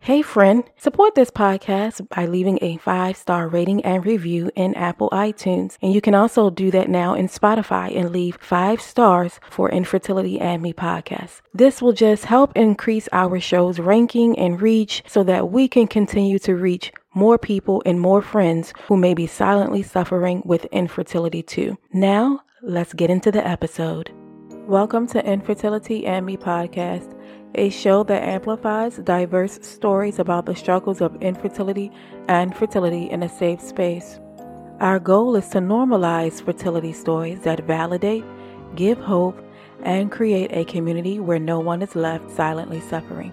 Hey, friend, support this podcast by leaving a five star rating and review in Apple iTunes. And you can also do that now in Spotify and leave five stars for Infertility and Me podcast. This will just help increase our show's ranking and reach so that we can continue to reach more people and more friends who may be silently suffering with infertility too. Now, let's get into the episode. Welcome to Infertility and Me podcast a show that amplifies diverse stories about the struggles of infertility and fertility in a safe space. Our goal is to normalize fertility stories that validate, give hope, and create a community where no one is left silently suffering.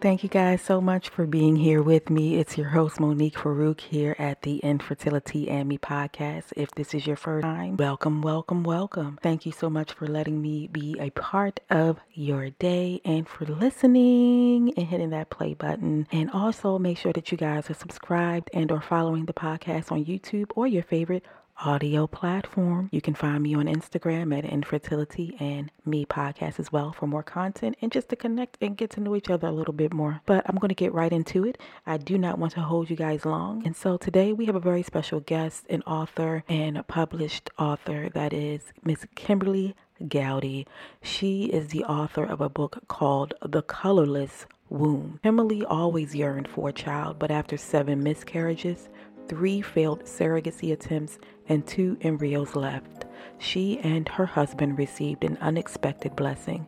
Thank you guys so much for being here with me. It's your host, Monique Farouk, here at the Infertility and Me podcast. If this is your first time, welcome, welcome, welcome. Thank you so much for letting me be a part of your day and for listening and hitting that play button. And also make sure that you guys are subscribed and or following the podcast on YouTube or your favorite audio platform. You can find me on Instagram at Infertility and Me Podcast as well for more content and just to connect and get to know each other a little bit more. But I'm going to get right into it. I do not want to hold you guys long. And so today we have a very special guest, an author and a published author that is Miss Kimberly Gowdy. She is the author of a book called The Colorless Womb. Kimberly always yearned for a child, but after seven miscarriages, three failed surrogacy attempts, and two embryos left. She and her husband received an unexpected blessing.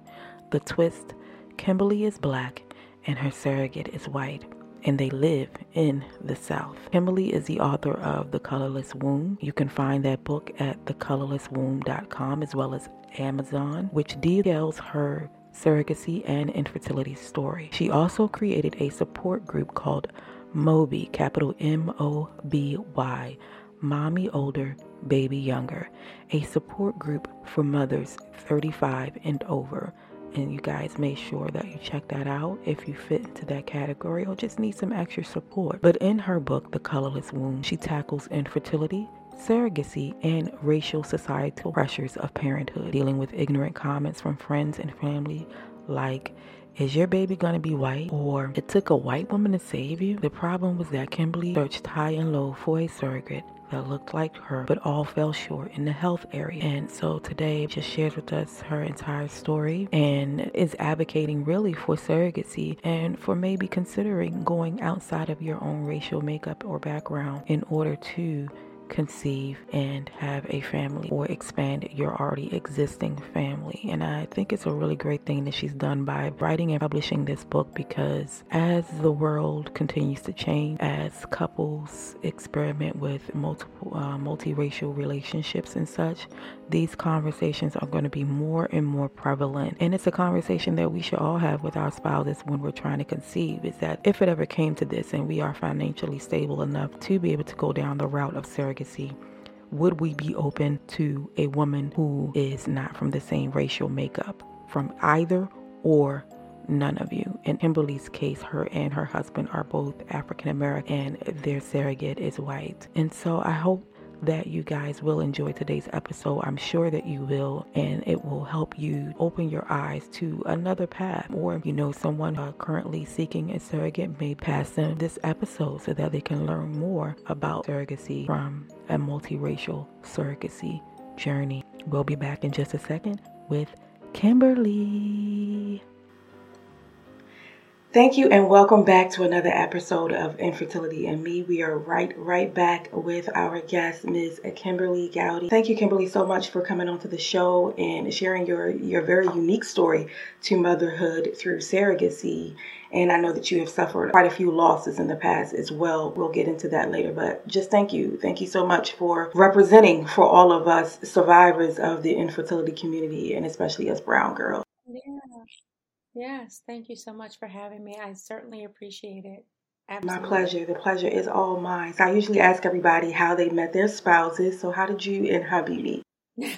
The twist Kimberly is black and her surrogate is white, and they live in the South. Kimberly is the author of The Colorless Womb. You can find that book at thecolorlesswomb.com as well as Amazon, which details her surrogacy and infertility story. She also created a support group called Moby, capital M O B Y, Mommy Older, Baby Younger, a support group for mothers 35 and over. And you guys make sure that you check that out if you fit into that category or just need some extra support. But in her book, The Colorless Womb, she tackles infertility, surrogacy, and racial societal pressures of parenthood, dealing with ignorant comments from friends and family like, is your baby gonna be white? Or it took a white woman to save you? The problem was that Kimberly searched high and low for a surrogate that looked like her, but all fell short in the health area. And so today just shares with us her entire story and is advocating really for surrogacy and for maybe considering going outside of your own racial makeup or background in order to conceive and have a family or expand your already existing family. And I think it's a really great thing that she's done by writing and publishing this book because as the world continues to change, as couples experiment with multiple uh, multiracial relationships and such, these conversations are going to be more and more prevalent. And it's a conversation that we should all have with our spouses when we're trying to conceive is that if it ever came to this and we are financially stable enough to be able to go down the route of surrogacy surrogacy, would we be open to a woman who is not from the same racial makeup from either or none of you? In Kimberly's case, her and her husband are both African American and their surrogate is white. And so I hope that you guys will enjoy today's episode. I'm sure that you will, and it will help you open your eyes to another path. Or, if you know, someone uh, currently seeking a surrogate may pass them this episode so that they can learn more about surrogacy from a multiracial surrogacy journey. We'll be back in just a second with Kimberly. Thank you and welcome back to another episode of Infertility and Me. We are right right back with our guest, Ms. Kimberly Gowdy. Thank you, Kimberly, so much for coming onto the show and sharing your your very unique story to motherhood through surrogacy. And I know that you have suffered quite a few losses in the past as well. We'll get into that later, but just thank you. Thank you so much for representing for all of us survivors of the infertility community and especially us brown girls. Yes, thank you so much for having me. I certainly appreciate it. Absolutely. My pleasure. The pleasure is all mine. So I usually ask everybody how they met their spouses. So how did you and hubby meet?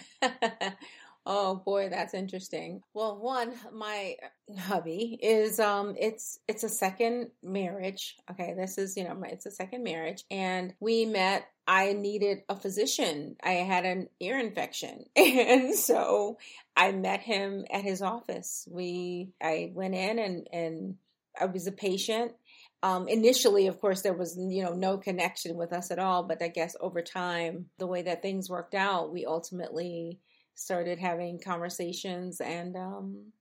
oh boy, that's interesting. Well, one, my hubby is um it's it's a second marriage. Okay, this is, you know, it's a second marriage and we met I needed a physician. I had an ear infection. And so I met him at his office. We I went in and and I was a patient. Um, initially, of course, there was you know no connection with us at all. But I guess over time, the way that things worked out, we ultimately started having conversations, and um,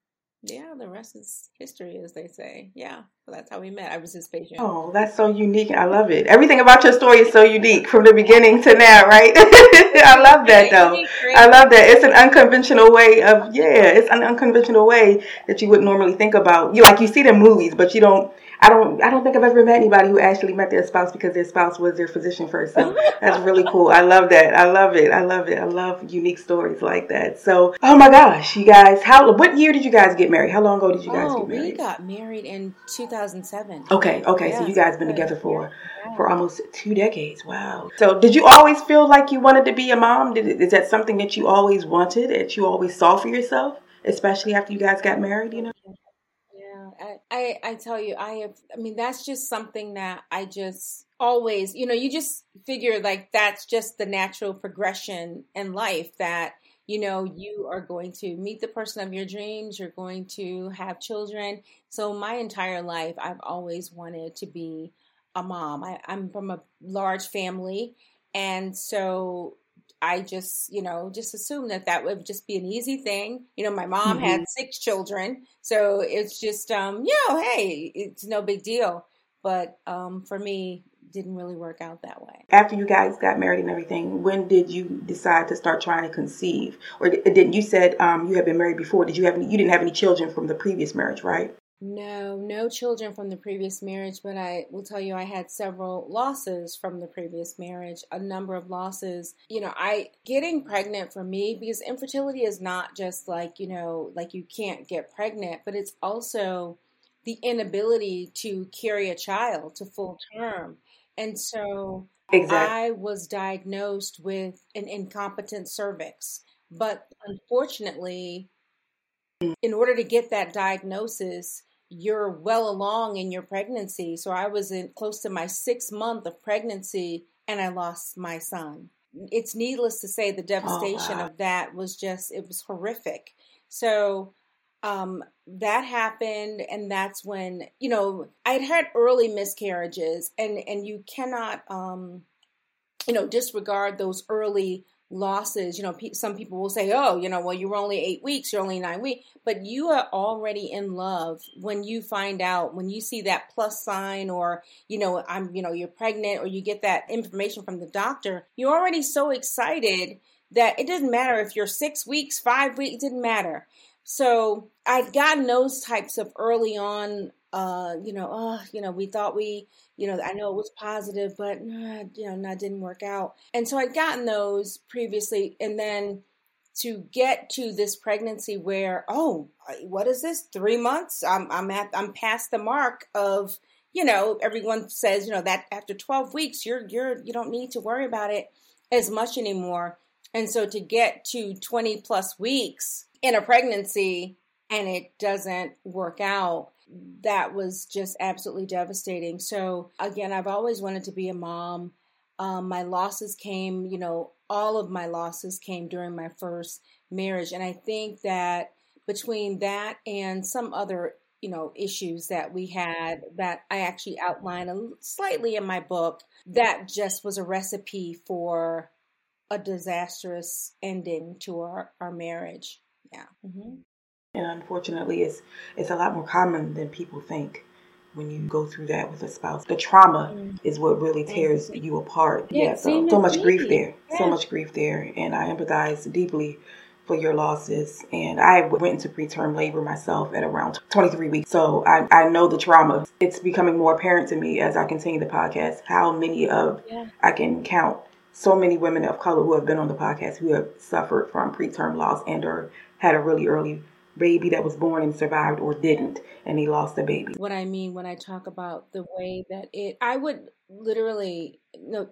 yeah, the rest is history, as they say. Yeah, so that's how we met. I was his patient. Oh, that's so unique. I love it. Everything about your story is so unique from the beginning to now, right? I love that though. I love that. It's an unconventional way of yeah, it's an unconventional way that you would normally think about. You like you see the movies, but you don't I don't I don't think I've ever met anybody who actually met their spouse because their spouse was their physician first. So that's really cool. I love that. I love it. I love it. I love unique stories like that. So oh my gosh, you guys, how what year did you guys get married? How long ago did you guys oh, get married? We got married in 2007. Okay, okay. Yes. So you guys been together for yeah. for almost two decades. Wow. So did you always feel like you wanted to be a mom? Did, is that something that you always wanted? That you always saw for yourself, especially after you guys got married? You know. I, I, tell you, I have, I mean, that's just something that I just always, you know, you just figure like that's just the natural progression in life that, you know, you are going to meet the person of your dreams, you're going to have children. So my entire life, I've always wanted to be a mom. I, I'm from a large family. And so I just, you know, just assumed that that would just be an easy thing. You know, my mom mm-hmm. had six children, so it's just, um, you know, hey, it's no big deal. But um, for me, didn't really work out that way. After you guys got married and everything, when did you decide to start trying to conceive? Or didn't you said um, you had been married before? Did you have any, you didn't have any children from the previous marriage, right? No, no children from the previous marriage, but I will tell you I had several losses from the previous marriage, a number of losses. You know, I getting pregnant for me because infertility is not just like, you know, like you can't get pregnant, but it's also the inability to carry a child to full term. And so exactly. I was diagnosed with an incompetent cervix. But unfortunately, in order to get that diagnosis, you're well along in your pregnancy. So I was in close to my sixth month of pregnancy and I lost my son. It's needless to say the devastation oh, wow. of that was just it was horrific. So um, that happened and that's when you know i'd had early miscarriages and and you cannot um you know disregard those early losses you know pe- some people will say oh you know well you were only eight weeks you're only nine weeks but you are already in love when you find out when you see that plus sign or you know i'm you know you're pregnant or you get that information from the doctor you're already so excited that it doesn't matter if you're six weeks five weeks it didn't matter. So I've gotten those types of early on uh, you know, oh, you know, we thought we, you know, I know it was positive, but uh, you know, that didn't work out. And so I'd gotten those previously, and then to get to this pregnancy where, oh, what is this? Three months? I'm I'm at I'm past the mark of, you know, everyone says, you know, that after 12 weeks, you're you're you don't need to worry about it as much anymore. And so to get to 20 plus weeks in a pregnancy and it doesn't work out that was just absolutely devastating. So, again, I've always wanted to be a mom. Um, my losses came, you know, all of my losses came during my first marriage. And I think that between that and some other, you know, issues that we had that I actually outline a, slightly in my book, that just was a recipe for a disastrous ending to our, our marriage. Yeah. Mm-hmm. And unfortunately, it's it's a lot more common than people think when you go through that with a spouse. The trauma mm. is what really tears mm. you apart. Yeah, yeah so, so much grief there. Yeah. So much grief there. And I empathize deeply for your losses. And I went into preterm labor myself at around 23 weeks. So I, I know the trauma. It's becoming more apparent to me as I continue the podcast how many of, yeah. I can count so many women of color who have been on the podcast who have suffered from preterm loss and or had a really early baby that was born and survived or didn't and he lost the baby. What I mean when I talk about the way that it I would literally you know,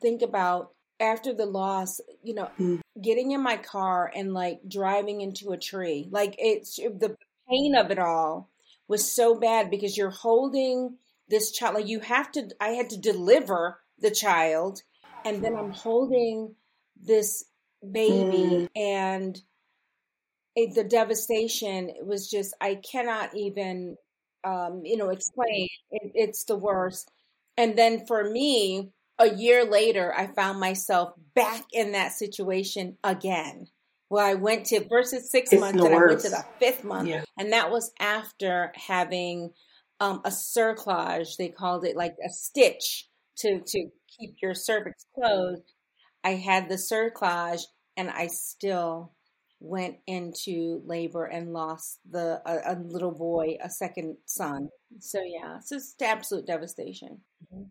think about after the loss, you know, mm. getting in my car and like driving into a tree. Like it's the pain of it all was so bad because you're holding this child like you have to I had to deliver the child and then I'm holding this baby mm. and it, the devastation was just I cannot even um, you know explain. It, it's the worst. And then for me, a year later, I found myself back in that situation again. Well, I went to versus six it's months, and. I went to the fifth month, yeah. and that was after having um, a cerclage. They called it like a stitch to to keep your cervix closed. I had the cerclage, and I still went into labor and lost the a, a little boy, a second son. So yeah, it's just absolute devastation.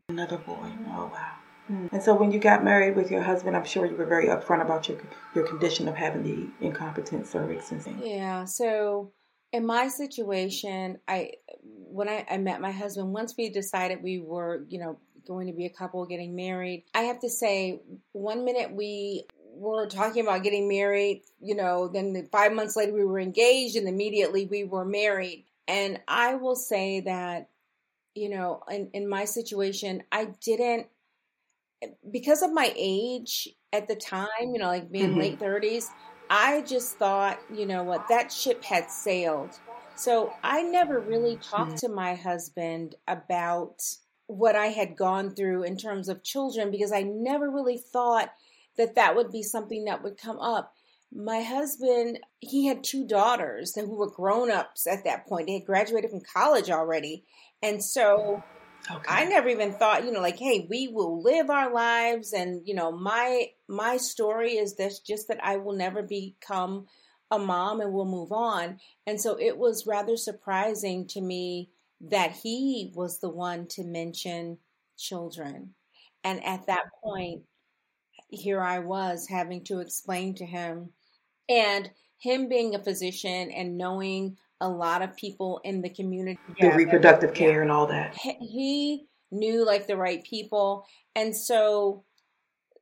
Another boy. Oh wow. Hmm. And so when you got married with your husband, I'm sure you were very upfront about your your condition of having the incompetent cervix and things. Yeah. So in my situation, I when I, I met my husband, once we decided we were, you know, going to be a couple getting married, I have to say, one minute we were talking about getting married, you know, then five months later we were engaged and immediately we were married. And I will say that, you know, in, in my situation, I didn't, because of my age at the time, you know, like being mm-hmm. late 30s, I just thought, you know what, that ship had sailed. So I never really talked mm-hmm. to my husband about what I had gone through in terms of children because I never really thought that that would be something that would come up. My husband, he had two daughters who were grown ups at that point. They had graduated from college already. And so okay. I never even thought, you know, like, hey, we will live our lives and, you know, my my story is this just that I will never become a mom and we'll move on. And so it was rather surprising to me that he was the one to mention children. And at that point, here I was having to explain to him. And him being a physician and knowing a lot of people in the community, the reproductive care yeah, and all that, he knew like the right people. And so,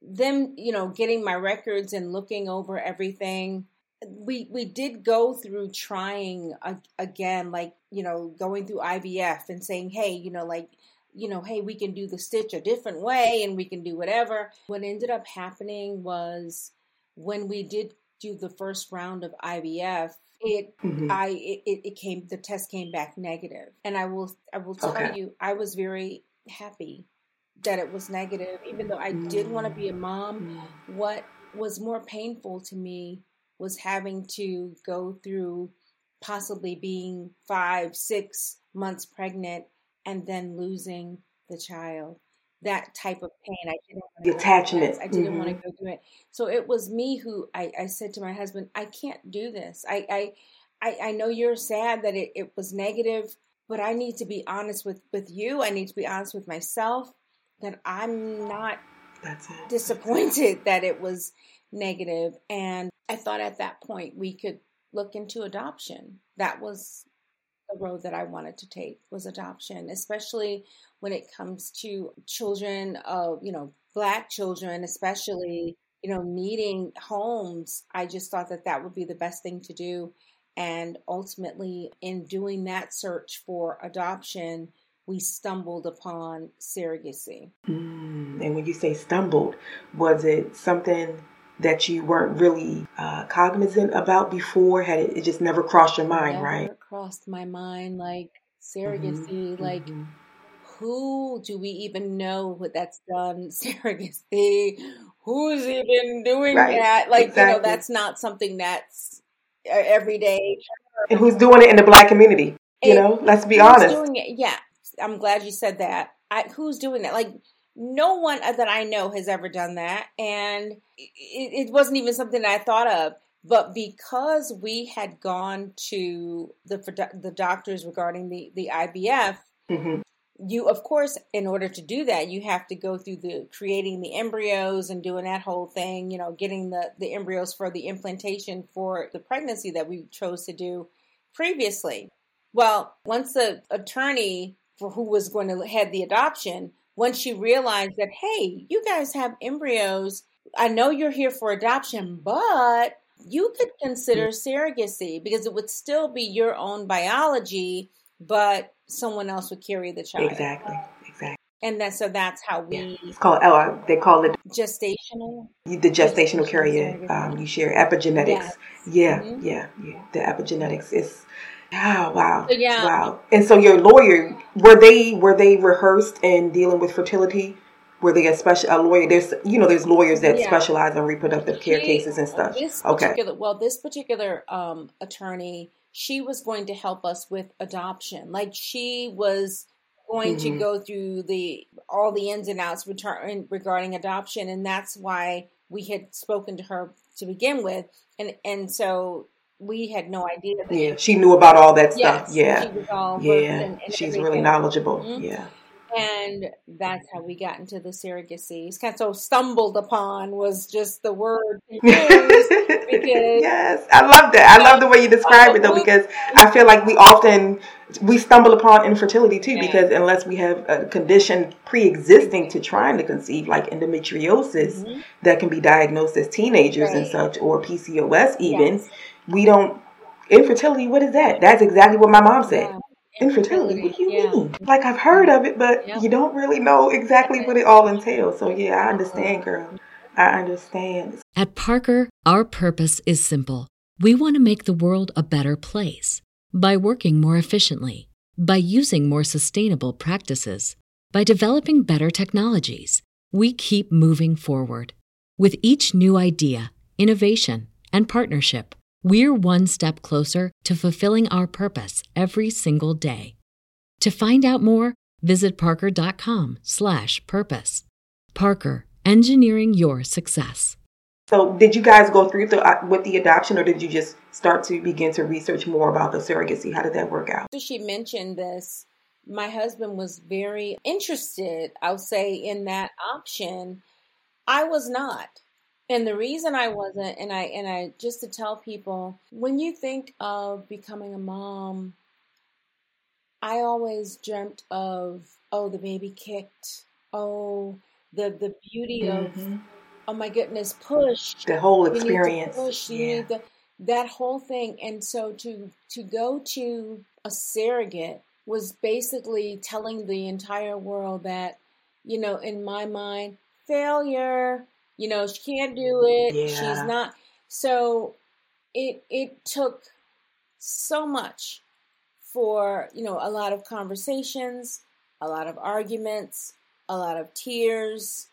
them, you know, getting my records and looking over everything, we we did go through trying again, like you know, going through IVF and saying, hey, you know, like you know, hey, we can do the stitch a different way and we can do whatever. What ended up happening was when we did do the first round of IVF, it mm-hmm. I it, it came the test came back negative. And I will I will tell okay. you, I was very happy that it was negative, even though I mm-hmm. did want to be a mom. Mm-hmm. What was more painful to me was having to go through possibly being five, six months pregnant and then losing the child. That type of pain. I didn't want the attachment. I didn't mm-hmm. want to go through it. So it was me who I, I said to my husband, I can't do this. I I, I, I know you're sad that it, it was negative, but I need to be honest with, with you. I need to be honest with myself that I'm not disappointed that it was negative. And I thought at that point we could look into adoption. That was the road that I wanted to take was adoption, especially when it comes to children of, you know, black children, especially, you know, needing homes. I just thought that that would be the best thing to do. And ultimately, in doing that search for adoption, we stumbled upon surrogacy. Mm. And when you say stumbled, was it something that you weren't really uh, cognizant about before? Had it, it, just never crossed your mind, never right? Crossed my mind, like surrogacy, mm-hmm. like. Mm-hmm. Who do we even know what that's done? Surrogacy. Who's even doing right. that? Like, exactly. you know, that's not something that's uh, every day. And who's doing it in the black community? You and know, let's be honest. Doing it? Yeah, I'm glad you said that. I, who's doing that? Like, no one that I know has ever done that, and it, it wasn't even something I thought of. But because we had gone to the the doctors regarding the the IVF, mm-hmm you of course in order to do that you have to go through the creating the embryos and doing that whole thing you know getting the the embryos for the implantation for the pregnancy that we chose to do previously well once the attorney for who was going to head the adoption once she realized that hey you guys have embryos i know you're here for adoption but you could consider surrogacy because it would still be your own biology but someone else would carry the child. Exactly. Exactly. And that so that's how we. Yeah. It's called. Oh, they call it gestational. The gestational, gestational carrier. Um, you share epigenetics. Yes. Yeah, mm-hmm. yeah, yeah. The epigenetics is. Oh wow! So, yeah. Wow. And so your lawyer were they were they rehearsed in dealing with fertility? Were they a special a lawyer? There's you know there's lawyers that yeah. specialize in reproductive care cases and stuff. This okay. Well, this particular um, attorney she was going to help us with adoption. Like she was going mm-hmm. to go through the all the ins and outs return, regarding adoption, and that's why we had spoken to her to begin with, and and so we had no idea. yeah, she knew about all that stuff. Yes, yeah, yeah, and, and she's everything. really knowledgeable. Mm-hmm. Yeah. And that's how we got into the surrogacy. It's kind of so stumbled upon was just the word. yes, I love that. I love the way you describe it though, because I feel like we often we stumble upon infertility too, because unless we have a condition pre-existing to trying to conceive, like endometriosis, mm-hmm. that can be diagnosed as teenagers right. and such, or PCOS even, yes. We don't. Infertility, what is that? That's exactly what my mom said. Yeah infertility. What do you yeah. mean? Like I've heard of it, but you don't really know exactly what it all entails. So yeah, I understand, uh-huh. girl. I understand. At Parker, our purpose is simple. We want to make the world a better place by working more efficiently, by using more sustainable practices, by developing better technologies. We keep moving forward. With each new idea, innovation, and partnership, we're one step closer to fulfilling our purpose every single day. To find out more, visit parker.com/purpose. Parker, engineering your success. So, did you guys go through the, uh, with the adoption, or did you just start to begin to research more about the surrogacy? How did that work out? So she mentioned this. My husband was very interested, I'll say, in that option. I was not. And the reason I wasn't, and I and I just to tell people, when you think of becoming a mom, I always dreamt of, oh, the baby kicked. Oh, the the beauty mm-hmm. of, oh my goodness, push. The whole experience. push. You yeah. need the, that whole thing. And so to to go to a surrogate was basically telling the entire world that, you know, in my mind, failure you know, she can't do it. Yeah. She's not. So it it took so much for, you know, a lot of conversations, a lot of arguments, a lot of tears,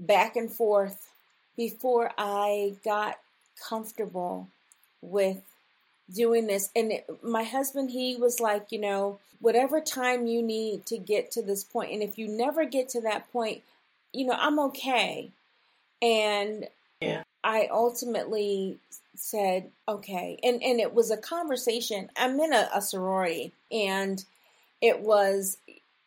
back and forth before I got comfortable with doing this. And it, my husband, he was like, you know, whatever time you need to get to this point, and if you never get to that point, you know, I'm okay. And yeah. I ultimately said, okay. And, and it was a conversation. I'm in a, a sorority, and it was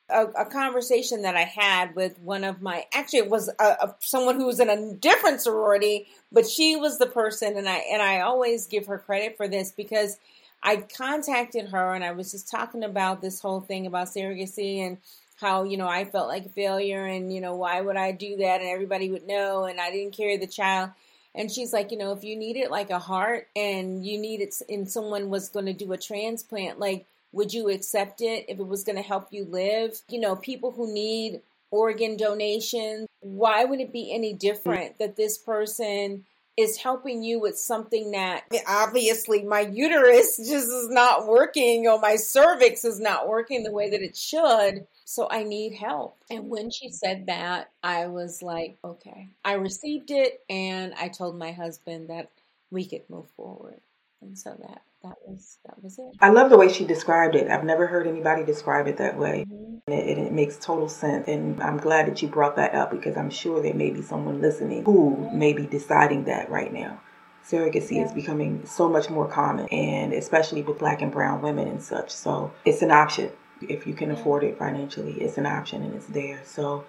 a, a, conversation that I had with one of my actually it was a, a, someone who was in a different sorority, but she was the person, and I and I always give her credit for this because I contacted her and I was just talking about this whole thing about surrogacy and how you know I felt like a failure and you know why would I do that? And everybody would know and I didn't carry the child. And she's like you know if you needed like a heart and you needed and someone was going to do a transplant like would you accept it if it was going to help you live? You know people who need organ donations Why would it be any different that this person is helping you with something that obviously my uterus just is not working or my cervix is not working the way that it should. So I need help. And when she said that, I was like, okay. I received it and I told my husband that we could move forward. And so that that was that was it. I love the way she described it. I've never heard anybody describe it that way. Mm-hmm. And it, it, makes total sense. And I'm glad that you brought that up because I'm sure there may be someone listening who mm-hmm. may be deciding that right now. Surrogacy yeah. is becoming so much more common, and especially with black and brown women and such. So it's an option if you can afford it financially. It's an option and it's there. So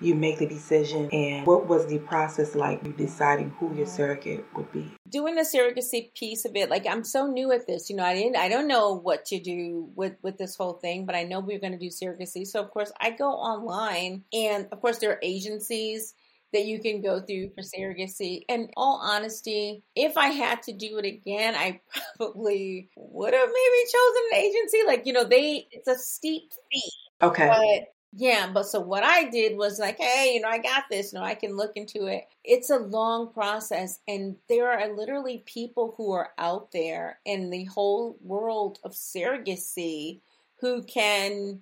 you make the decision and what was the process like you deciding who your surrogate would be doing the surrogacy piece of it like i'm so new at this you know i didn't i don't know what to do with with this whole thing but i know we are going to do surrogacy so of course i go online and of course there are agencies that you can go through for surrogacy. And all honesty, if I had to do it again, I probably would have maybe chosen an agency. Like, you know, they it's a steep fee. Okay. But yeah, but so what I did was like, hey, you know, I got this. You know, I can look into it. It's a long process, and there are literally people who are out there in the whole world of surrogacy who can.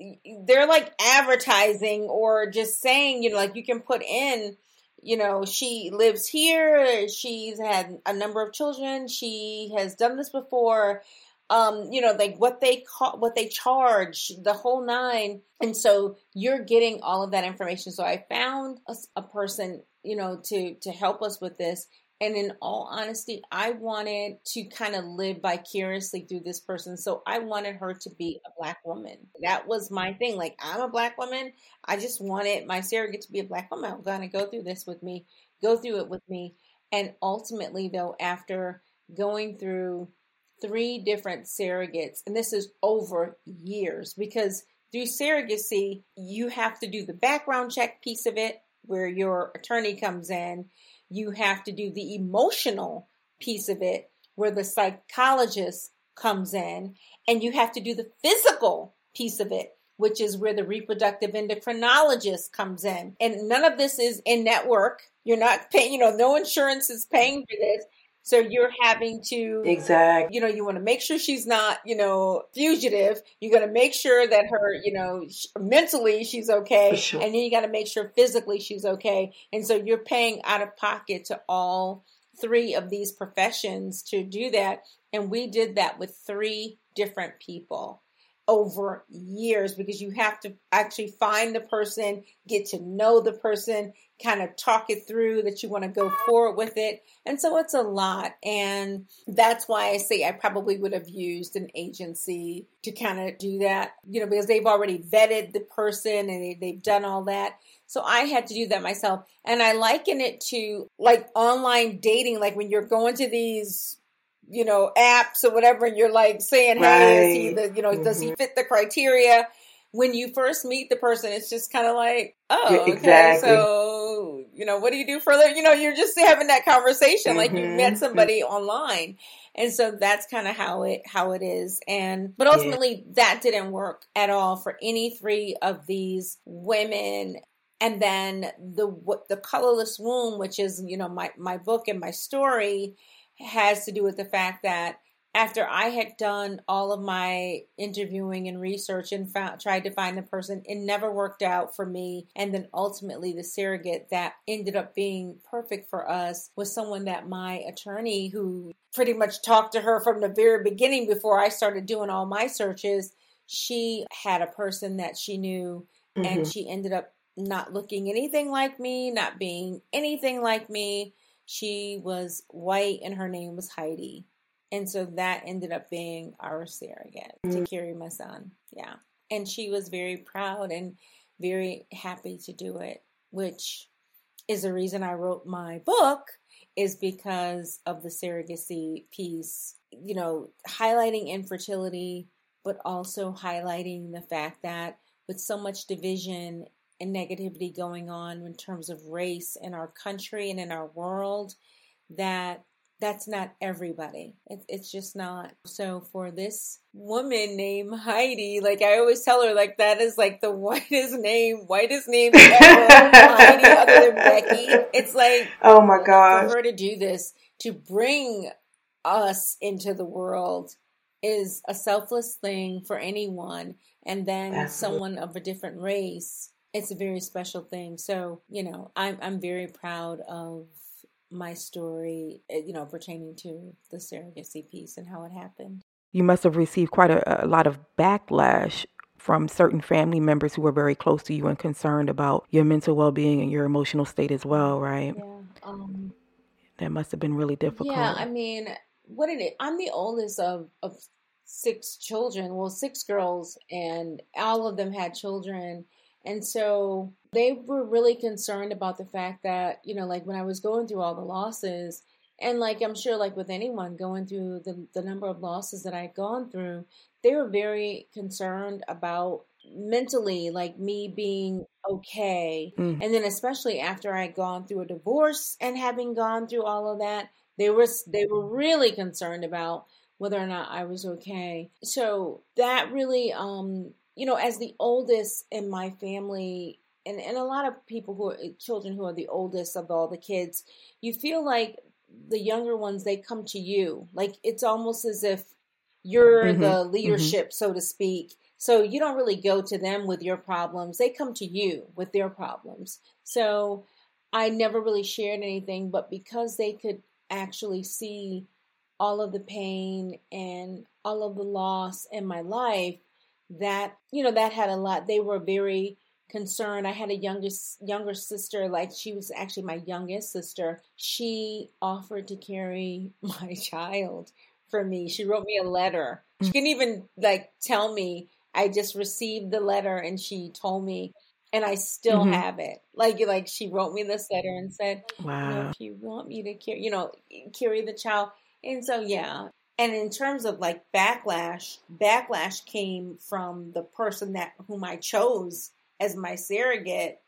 They're like advertising or just saying, you know, like you can put in, you know, she lives here. She's had a number of children. She has done this before um, you know, like what they call, what they charge, the whole nine. And so you're getting all of that information. So I found a, a person, you know, to to help us with this. And in all honesty, I wanted to kind of live vicariously through this person. So I wanted her to be a black woman. That was my thing. Like, I'm a black woman. I just wanted my surrogate to be a black woman. I'm going to go through this with me, go through it with me. And ultimately, though, after going through three different surrogates, and this is over years because through surrogacy, you have to do the background check piece of it where your attorney comes in. You have to do the emotional piece of it where the psychologist comes in. And you have to do the physical piece of it, which is where the reproductive endocrinologist comes in. And none of this is in network. You're not paying, you know, no insurance is paying for this. So you're having to exactly, you know, you want to make sure she's not, you know, fugitive. You're going to make sure that her, you know, mentally she's okay, sure. and then you got to make sure physically she's okay. And so you're paying out of pocket to all three of these professions to do that, and we did that with three different people over years because you have to actually find the person, get to know the person, kind of talk it through that you want to go forward with it. And so it's a lot. And that's why I say I probably would have used an agency to kind of do that, you know, because they've already vetted the person and they, have done all that. So I had to do that myself. And I liken it to like online dating, like when you're going to these you know, apps or whatever, and you're like saying, "Hey, right. is he the, you know, mm-hmm. does he mm-hmm. fit the criteria?" When you first meet the person, it's just kind of like, "Oh, okay, exactly. so you know, what do you do for further?" You know, you're just having that conversation mm-hmm. like you met mm-hmm. somebody online, and so that's kind of how it how it is. And but ultimately, yeah. that didn't work at all for any three of these women and then the the colorless womb which is you know my my book and my story has to do with the fact that after I had done all of my interviewing and research and found, tried to find the person, it never worked out for me. And then ultimately, the surrogate that ended up being perfect for us was someone that my attorney, who pretty much talked to her from the very beginning before I started doing all my searches, she had a person that she knew, mm-hmm. and she ended up not looking anything like me, not being anything like me she was white and her name was Heidi. And so that ended up being our surrogate to carry my son. Yeah. And she was very proud and very happy to do it, which is the reason I wrote my book is because of the surrogacy piece, you know, highlighting infertility, but also highlighting the fact that with so much division and negativity going on in terms of race in our country and in our world that that's not everybody. It, it's just not. So for this woman named Heidi, like I always tell her, like that is like the whitest name, whitest name ever. Heidi, other than Becky. It's like, oh my god, for her to do this, to bring us into the world is a selfless thing for anyone. And then Absolutely. someone of a different race, it's a very special thing. So, you know, I'm, I'm very proud of my story, eh, you know, pertaining to the surrogacy piece and how it happened. You must have received quite a, a lot of backlash from certain family members who were very close to you and concerned about your mental well being and your emotional state as well, right? Yeah. Um, that must have been really difficult. Yeah, I mean, what did it? I'm the oldest of, of six children, well, six girls, and all of them had children. And so they were really concerned about the fact that, you know, like when I was going through all the losses, and like I'm sure, like with anyone going through the, the number of losses that I'd gone through, they were very concerned about mentally, like me being okay. Mm. And then, especially after I'd gone through a divorce and having gone through all of that, they were they were really concerned about whether or not I was okay. So that really um you know, as the oldest in my family, and, and a lot of people who are children who are the oldest of all the kids, you feel like the younger ones, they come to you. Like it's almost as if you're mm-hmm. the mm-hmm. leadership, mm-hmm. so to speak. So you don't really go to them with your problems. They come to you with their problems. So I never really shared anything, but because they could actually see all of the pain and all of the loss in my life, that you know that had a lot they were very concerned. I had a youngest younger sister like she was actually my youngest sister. She offered to carry my child for me. She wrote me a letter. She can even like tell me. I just received the letter and she told me and i still mm-hmm. have it. Like like she wrote me this letter and said wow you know, if you want me to carry you know carry the child. And so yeah and in terms of like backlash, backlash came from the person that whom I chose as my surrogate.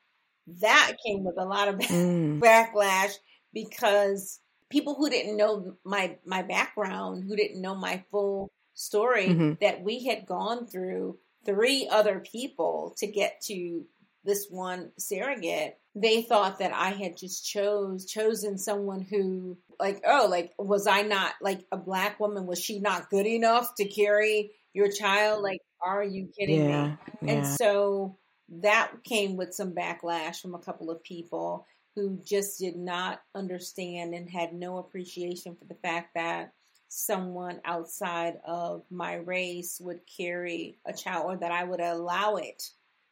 That came with a lot of mm. backlash because people who didn't know my my background, who didn't know my full story, mm-hmm. that we had gone through three other people to get to this one surrogate, they thought that I had just chose chosen someone who like oh like was I not like a black woman? Was she not good enough to carry your child? Like are you kidding yeah, me? Yeah. and so that came with some backlash from a couple of people who just did not understand and had no appreciation for the fact that someone outside of my race would carry a child or that I would allow it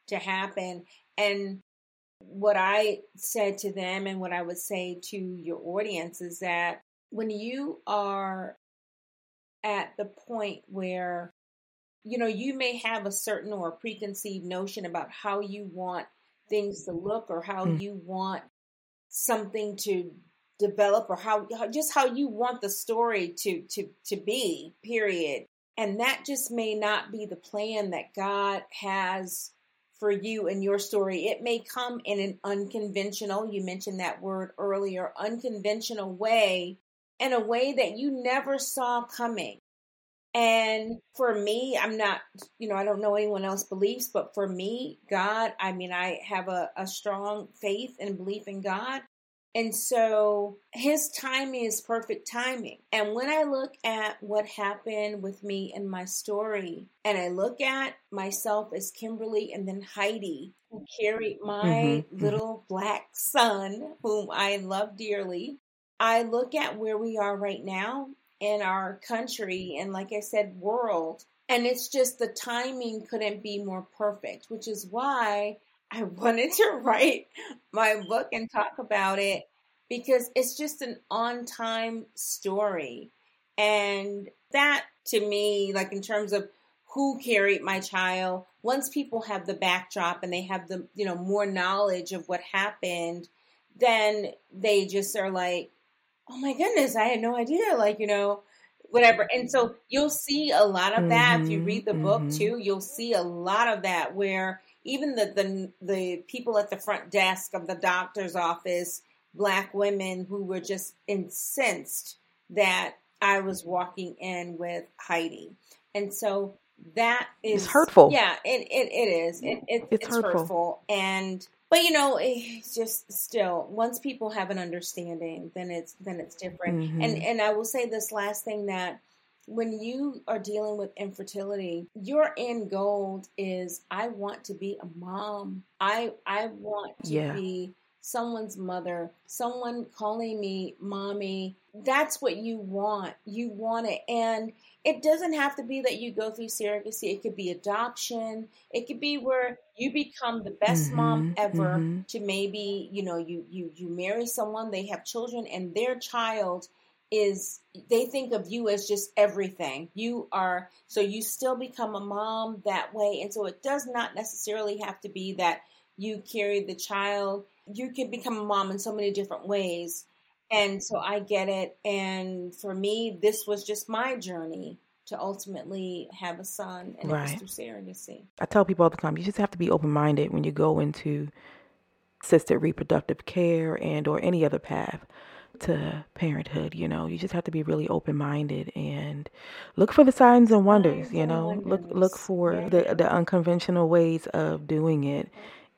to happen. And what I said to them and what I would say to your audience is that when you are at the point where you know you may have a certain or a preconceived notion about how you want things to look or how mm. you want something to develop or how just how you want the story to to to be period and that just may not be the plan that God has for you and your story. It may come in an unconventional, you mentioned that word earlier, unconventional way, in a way that you never saw coming. And for me, I'm not, you know, I don't know anyone else believes, but for me, God, I mean, I have a, a strong faith and belief in God. And so his timing is perfect timing. And when I look at what happened with me and my story, and I look at myself as Kimberly and then Heidi, who carried my mm-hmm, mm-hmm. little black son, whom I love dearly, I look at where we are right now in our country and, like I said, world. And it's just the timing couldn't be more perfect, which is why I wanted to write my book and talk about it because it's just an on time story. And that to me, like in terms of who carried my child, once people have the backdrop and they have the, you know, more knowledge of what happened, then they just are like, oh my goodness, I had no idea. Like, you know, whatever. And so you'll see a lot of that mm-hmm, if you read the mm-hmm. book too. You'll see a lot of that where even the, the the people at the front desk of the doctor's office, black women who were just incensed that I was walking in with Heidi. And so that is it's hurtful. Yeah, it, it, it is. It, it it's, it's hurtful. hurtful. And but you know, it's just still once people have an understanding, then it's then it's different. Mm-hmm. And and I will say this last thing that when you are dealing with infertility, your end goal is I want to be a mom. I I want to yeah. be someone's mother, someone calling me mommy. That's what you want. You want it. And it doesn't have to be that you go through surrogacy. It could be adoption. It could be where you become the best mm-hmm, mom ever mm-hmm. to maybe, you know, you you you marry someone, they have children and their child is they think of you as just everything. You are so you still become a mom that way. And so it does not necessarily have to be that you carry the child you can become a mom in so many different ways. And so I get it. And for me, this was just my journey to ultimately have a son, and right. it was through surrogacy. I tell people all the time, you just have to be open minded when you go into assisted reproductive care and or any other path to parenthood you know you just have to be really open-minded and look for the signs and wonders you know look look for the the unconventional ways of doing it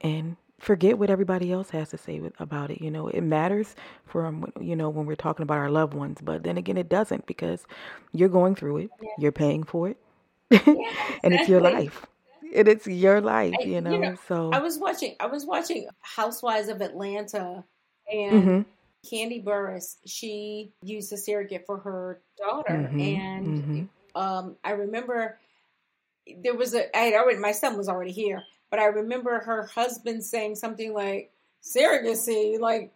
and forget what everybody else has to say with, about it. You know, it matters for um, you know when we're talking about our loved ones, but then again, it doesn't because you're going through it, you're paying for it, and it's your life. And it's your life, you, know? you know. So I was watching. I was watching Housewives of Atlanta, and mm-hmm. Kandi Burruss, She used a surrogate for her daughter, mm-hmm. and mm-hmm. Um, I remember there was a. I had already. My son was already here but I remember her husband saying something like surrogacy, like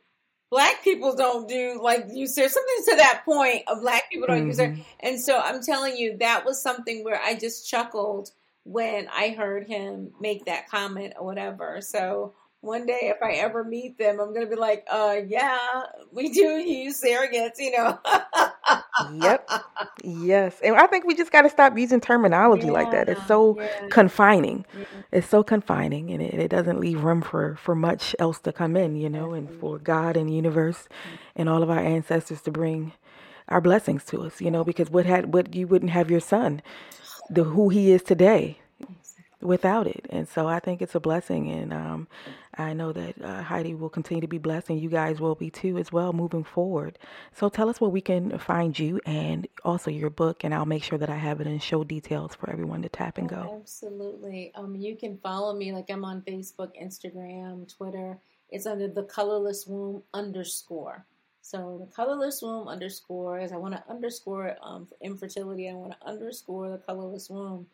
black people don't do like you said something to that point of black people don't mm-hmm. use it. And so I'm telling you, that was something where I just chuckled when I heard him make that comment or whatever. So one day if I ever meet them, I'm gonna be like, uh yeah, we do use surrogates, you know. yep. Yes. And I think we just gotta stop using terminology yeah, like that. It's so yeah. confining. Yeah. It's so confining and it, it, doesn't leave room for, for much else to come in, you know, and for God and the universe and all of our ancestors to bring our blessings to us, you know, because what had what you wouldn't have your son, the who he is today without it. And so I think it's a blessing. And um, I know that uh, Heidi will continue to be blessed and you guys will be too as well moving forward. So tell us where we can find you and also your book. And I'll make sure that I have it in show details for everyone to tap and go. absolutely. Um, you can follow me like I'm on Facebook, Instagram, Twitter. It's under the colorless womb underscore. So the colorless womb underscore is I want to underscore um, infertility. I want to underscore the colorless womb.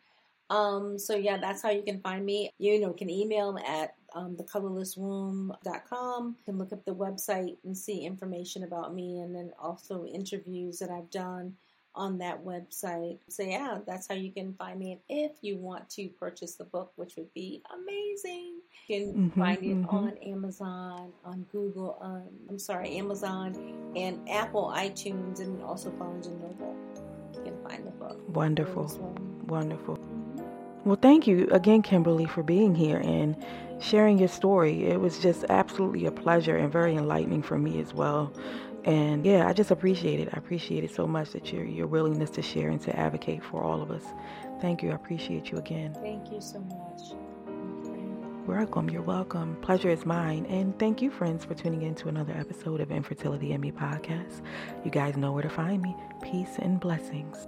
Um, so yeah, that's how you can find me. You know, can email at um, thecolorlesswomb.com. You can look up the website and see information about me and then also interviews that I've done on that website. So yeah, that's how you can find me. And if you want to purchase the book, which would be amazing, you can mm-hmm, find it mm-hmm. on Amazon, on Google, um, I'm sorry, Amazon and Apple iTunes and also Barnes and Noble. You can find the book. Wonderful. Wonderful. Well, thank you again, Kimberly, for being here and sharing your story. It was just absolutely a pleasure and very enlightening for me as well. And yeah, I just appreciate it. I appreciate it so much that your your willingness to share and to advocate for all of us. Thank you. I appreciate you again. Thank you so much. You. Welcome. You're welcome. Pleasure is mine. And thank you, friends, for tuning in to another episode of Infertility and Me podcast. You guys know where to find me. Peace and blessings.